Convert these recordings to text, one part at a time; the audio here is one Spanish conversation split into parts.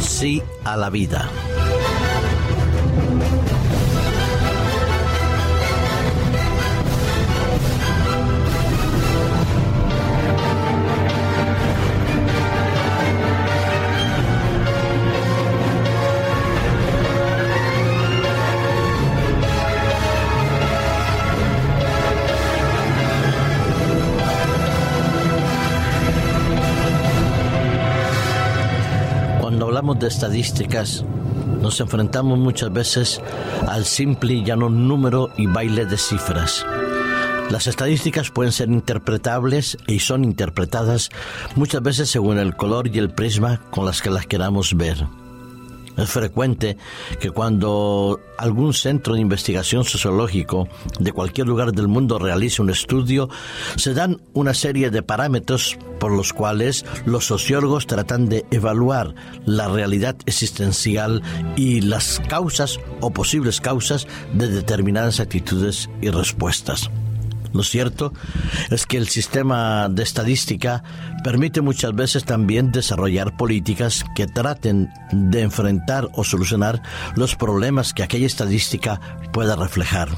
Sí a la vida. De estadísticas, nos enfrentamos muchas veces al simple y llano número y baile de cifras. Las estadísticas pueden ser interpretables y son interpretadas muchas veces según el color y el prisma con las que las queramos ver. Es frecuente que cuando algún centro de investigación sociológico de cualquier lugar del mundo realice un estudio, se dan una serie de parámetros por los cuales los sociólogos tratan de evaluar la realidad existencial y las causas o posibles causas de determinadas actitudes y respuestas. Lo cierto es que el sistema de estadística permite muchas veces también desarrollar políticas que traten de enfrentar o solucionar los problemas que aquella estadística pueda reflejar.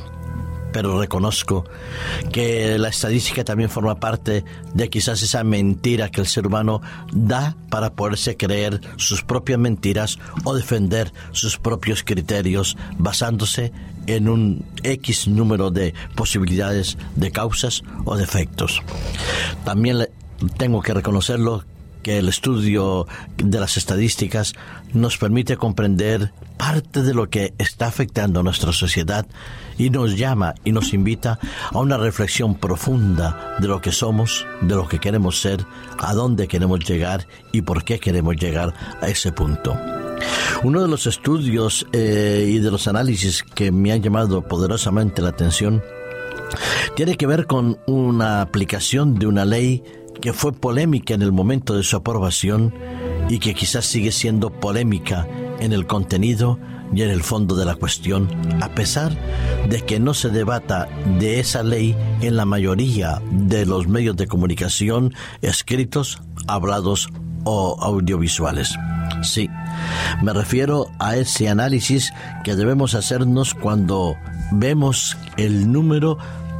Pero reconozco que la estadística también forma parte de quizás esa mentira que el ser humano da para poderse creer sus propias mentiras o defender sus propios criterios basándose en un X número de posibilidades de causas o de efectos. También tengo que reconocerlo que el estudio de las estadísticas nos permite comprender parte de lo que está afectando a nuestra sociedad y nos llama y nos invita a una reflexión profunda de lo que somos, de lo que queremos ser, a dónde queremos llegar y por qué queremos llegar a ese punto. Uno de los estudios eh, y de los análisis que me han llamado poderosamente la atención tiene que ver con una aplicación de una ley que fue polémica en el momento de su aprobación y que quizás sigue siendo polémica en el contenido y en el fondo de la cuestión, a pesar de que no se debata de esa ley en la mayoría de los medios de comunicación escritos, hablados o audiovisuales. Sí, me refiero a ese análisis que debemos hacernos cuando vemos el número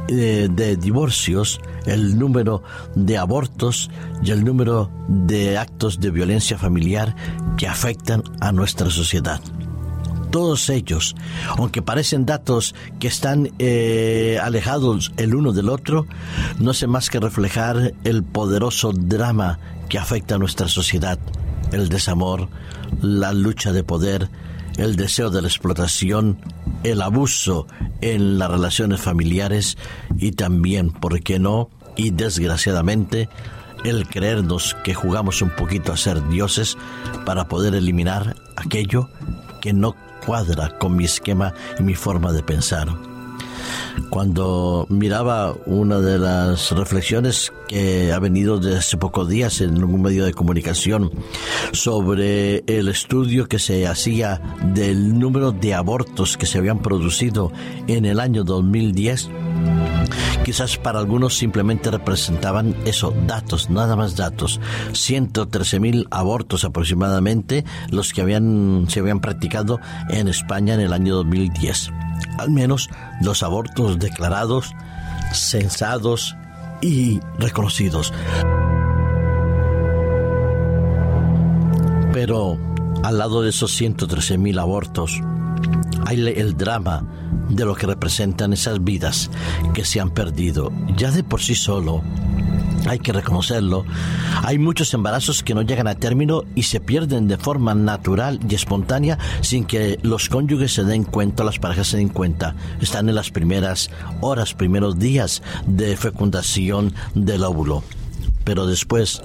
de, eh, de divorcios el número de abortos y el número de actos de violencia familiar que afectan a nuestra sociedad. Todos ellos, aunque parecen datos que están eh, alejados el uno del otro, no hacen más que reflejar el poderoso drama que afecta a nuestra sociedad, el desamor, la lucha de poder, el deseo de la explotación, el abuso en las relaciones familiares y también, ¿por qué no? Y desgraciadamente, el creernos que jugamos un poquito a ser dioses para poder eliminar aquello que no cuadra con mi esquema y mi forma de pensar. Cuando miraba una de las reflexiones que ha venido desde hace pocos días en algún medio de comunicación sobre el estudio que se hacía del número de abortos que se habían producido en el año 2010, quizás para algunos simplemente representaban eso, datos, nada más datos. 113 mil abortos aproximadamente los que habían, se habían practicado en España en el año 2010. Al menos los abortos declarados, censados y reconocidos. Pero al lado de esos 113 mil abortos, hay el drama de lo que representan esas vidas que se han perdido. Ya de por sí solo, hay que reconocerlo, hay muchos embarazos que no llegan a término y se pierden de forma natural y espontánea sin que los cónyuges se den cuenta, las parejas se den cuenta. Están en las primeras horas, primeros días de fecundación del óvulo pero después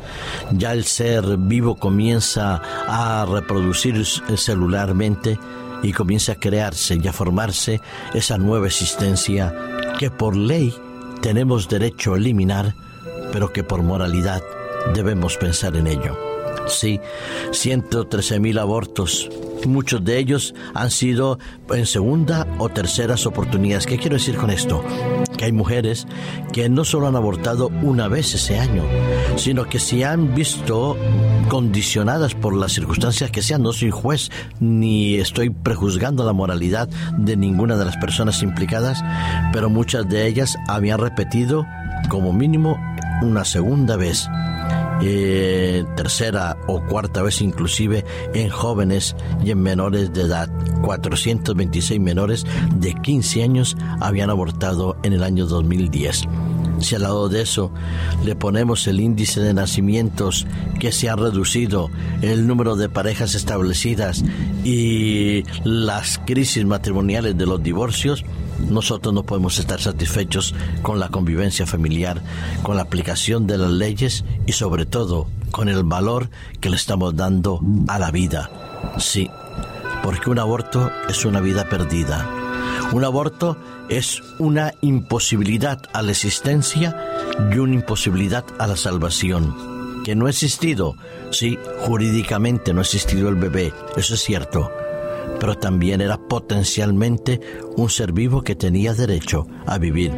ya el ser vivo comienza a reproducir celularmente y comienza a crearse y a formarse esa nueva existencia que por ley tenemos derecho a eliminar, pero que por moralidad debemos pensar en ello. Sí, 113 mil abortos. Muchos de ellos han sido en segunda o terceras oportunidades. ¿Qué quiero decir con esto? Hay mujeres que no solo han abortado una vez ese año, sino que se han visto condicionadas por las circunstancias que sean. No soy juez ni estoy prejuzgando la moralidad de ninguna de las personas implicadas, pero muchas de ellas habían repetido como mínimo una segunda vez eh, tercera o cuarta vez inclusive en jóvenes y en menores de edad. 426 menores de 15 años habían abortado en el año 2010. Si al lado de eso le ponemos el índice de nacimientos que se ha reducido, el número de parejas establecidas y las crisis matrimoniales de los divorcios, nosotros no podemos estar satisfechos con la convivencia familiar, con la aplicación de las leyes y sobre todo con el valor que le estamos dando a la vida. Sí, porque un aborto es una vida perdida. Un aborto es una imposibilidad a la existencia y una imposibilidad a la salvación. Que no ha existido, sí, jurídicamente no ha existido el bebé, eso es cierto pero también era potencialmente un ser vivo que tenía derecho a vivir.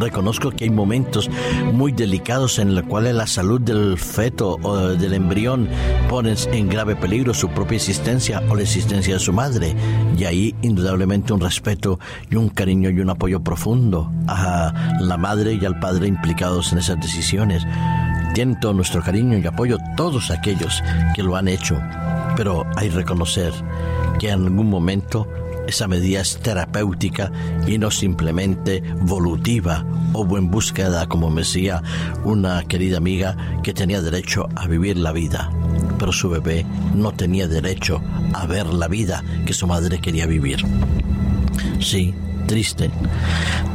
Reconozco que hay momentos muy delicados en los cuales la salud del feto o del embrión pone en grave peligro su propia existencia o la existencia de su madre. Y ahí indudablemente un respeto y un cariño y un apoyo profundo a la madre y al padre implicados en esas decisiones. Tienen todo nuestro cariño y apoyo todos aquellos que lo han hecho, pero hay reconocer que en algún momento esa medida es terapéutica y no simplemente volutiva o en búsqueda, como me decía una querida amiga, que tenía derecho a vivir la vida, pero su bebé no tenía derecho a ver la vida que su madre quería vivir. Sí, triste.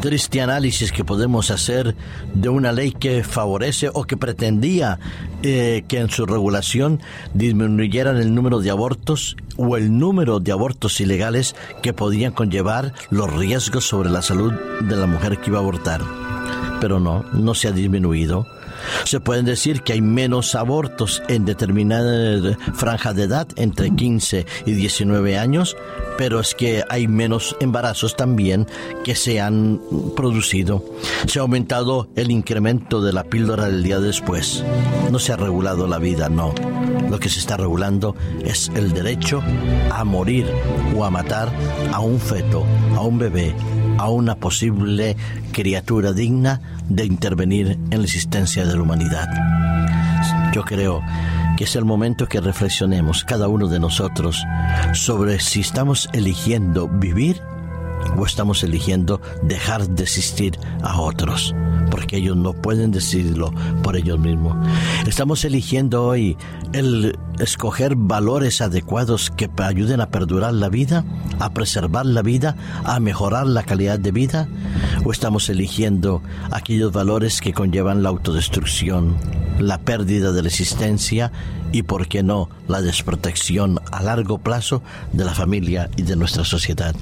Triste análisis que podemos hacer de una ley que favorece o que pretendía eh, que en su regulación disminuyeran el número de abortos o el número de abortos ilegales que podían conllevar los riesgos sobre la salud de la mujer que iba a abortar. Pero no, no se ha disminuido se pueden decir que hay menos abortos en determinada franja de edad, entre 15 y 19 años, pero es que hay menos embarazos también que se han producido. Se ha aumentado el incremento de la píldora del día después. No se ha regulado la vida, no. Lo que se está regulando es el derecho a morir o a matar a un feto, a un bebé, a una posible criatura digna de intervenir en la existencia de la humanidad. Yo creo que es el momento que reflexionemos cada uno de nosotros sobre si estamos eligiendo vivir o estamos eligiendo dejar de existir a otros, porque ellos no pueden decidirlo por ellos mismos. Estamos eligiendo hoy el escoger valores adecuados que ayuden a perdurar la vida, a preservar la vida, a mejorar la calidad de vida, o estamos eligiendo aquellos valores que conllevan la autodestrucción, la pérdida de la existencia y, por qué no, la desprotección a largo plazo de la familia y de nuestra sociedad.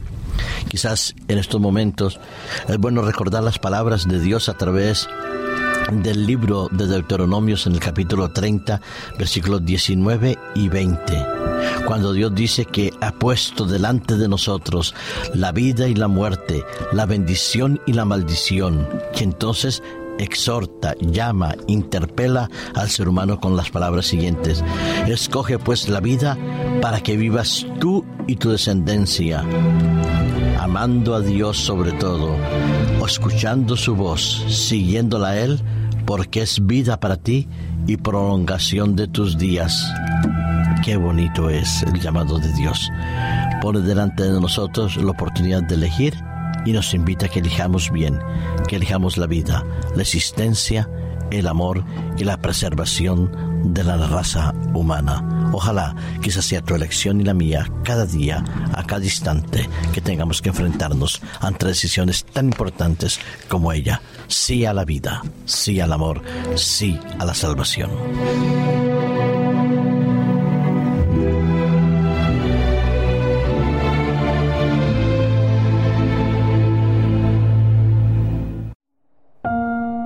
Quizás en estos momentos es bueno recordar las palabras de Dios a través del libro de Deuteronomios en el capítulo 30, versículos 19 y 20, cuando Dios dice que ha puesto delante de nosotros la vida y la muerte, la bendición y la maldición, que entonces exhorta, llama, interpela al ser humano con las palabras siguientes. Escoge pues la vida para que vivas tú y tu descendencia, amando a Dios sobre todo, escuchando su voz, siguiéndola a Él, porque es vida para ti y prolongación de tus días. Qué bonito es el llamado de Dios. Pone delante de nosotros la oportunidad de elegir y nos invita a que elijamos bien, que elijamos la vida, la existencia, el amor y la preservación de la raza humana. Ojalá que esa sea tu elección y la mía cada día, a cada instante, que tengamos que enfrentarnos ante decisiones tan importantes como ella. Sí a la vida, sí al amor, sí a la salvación.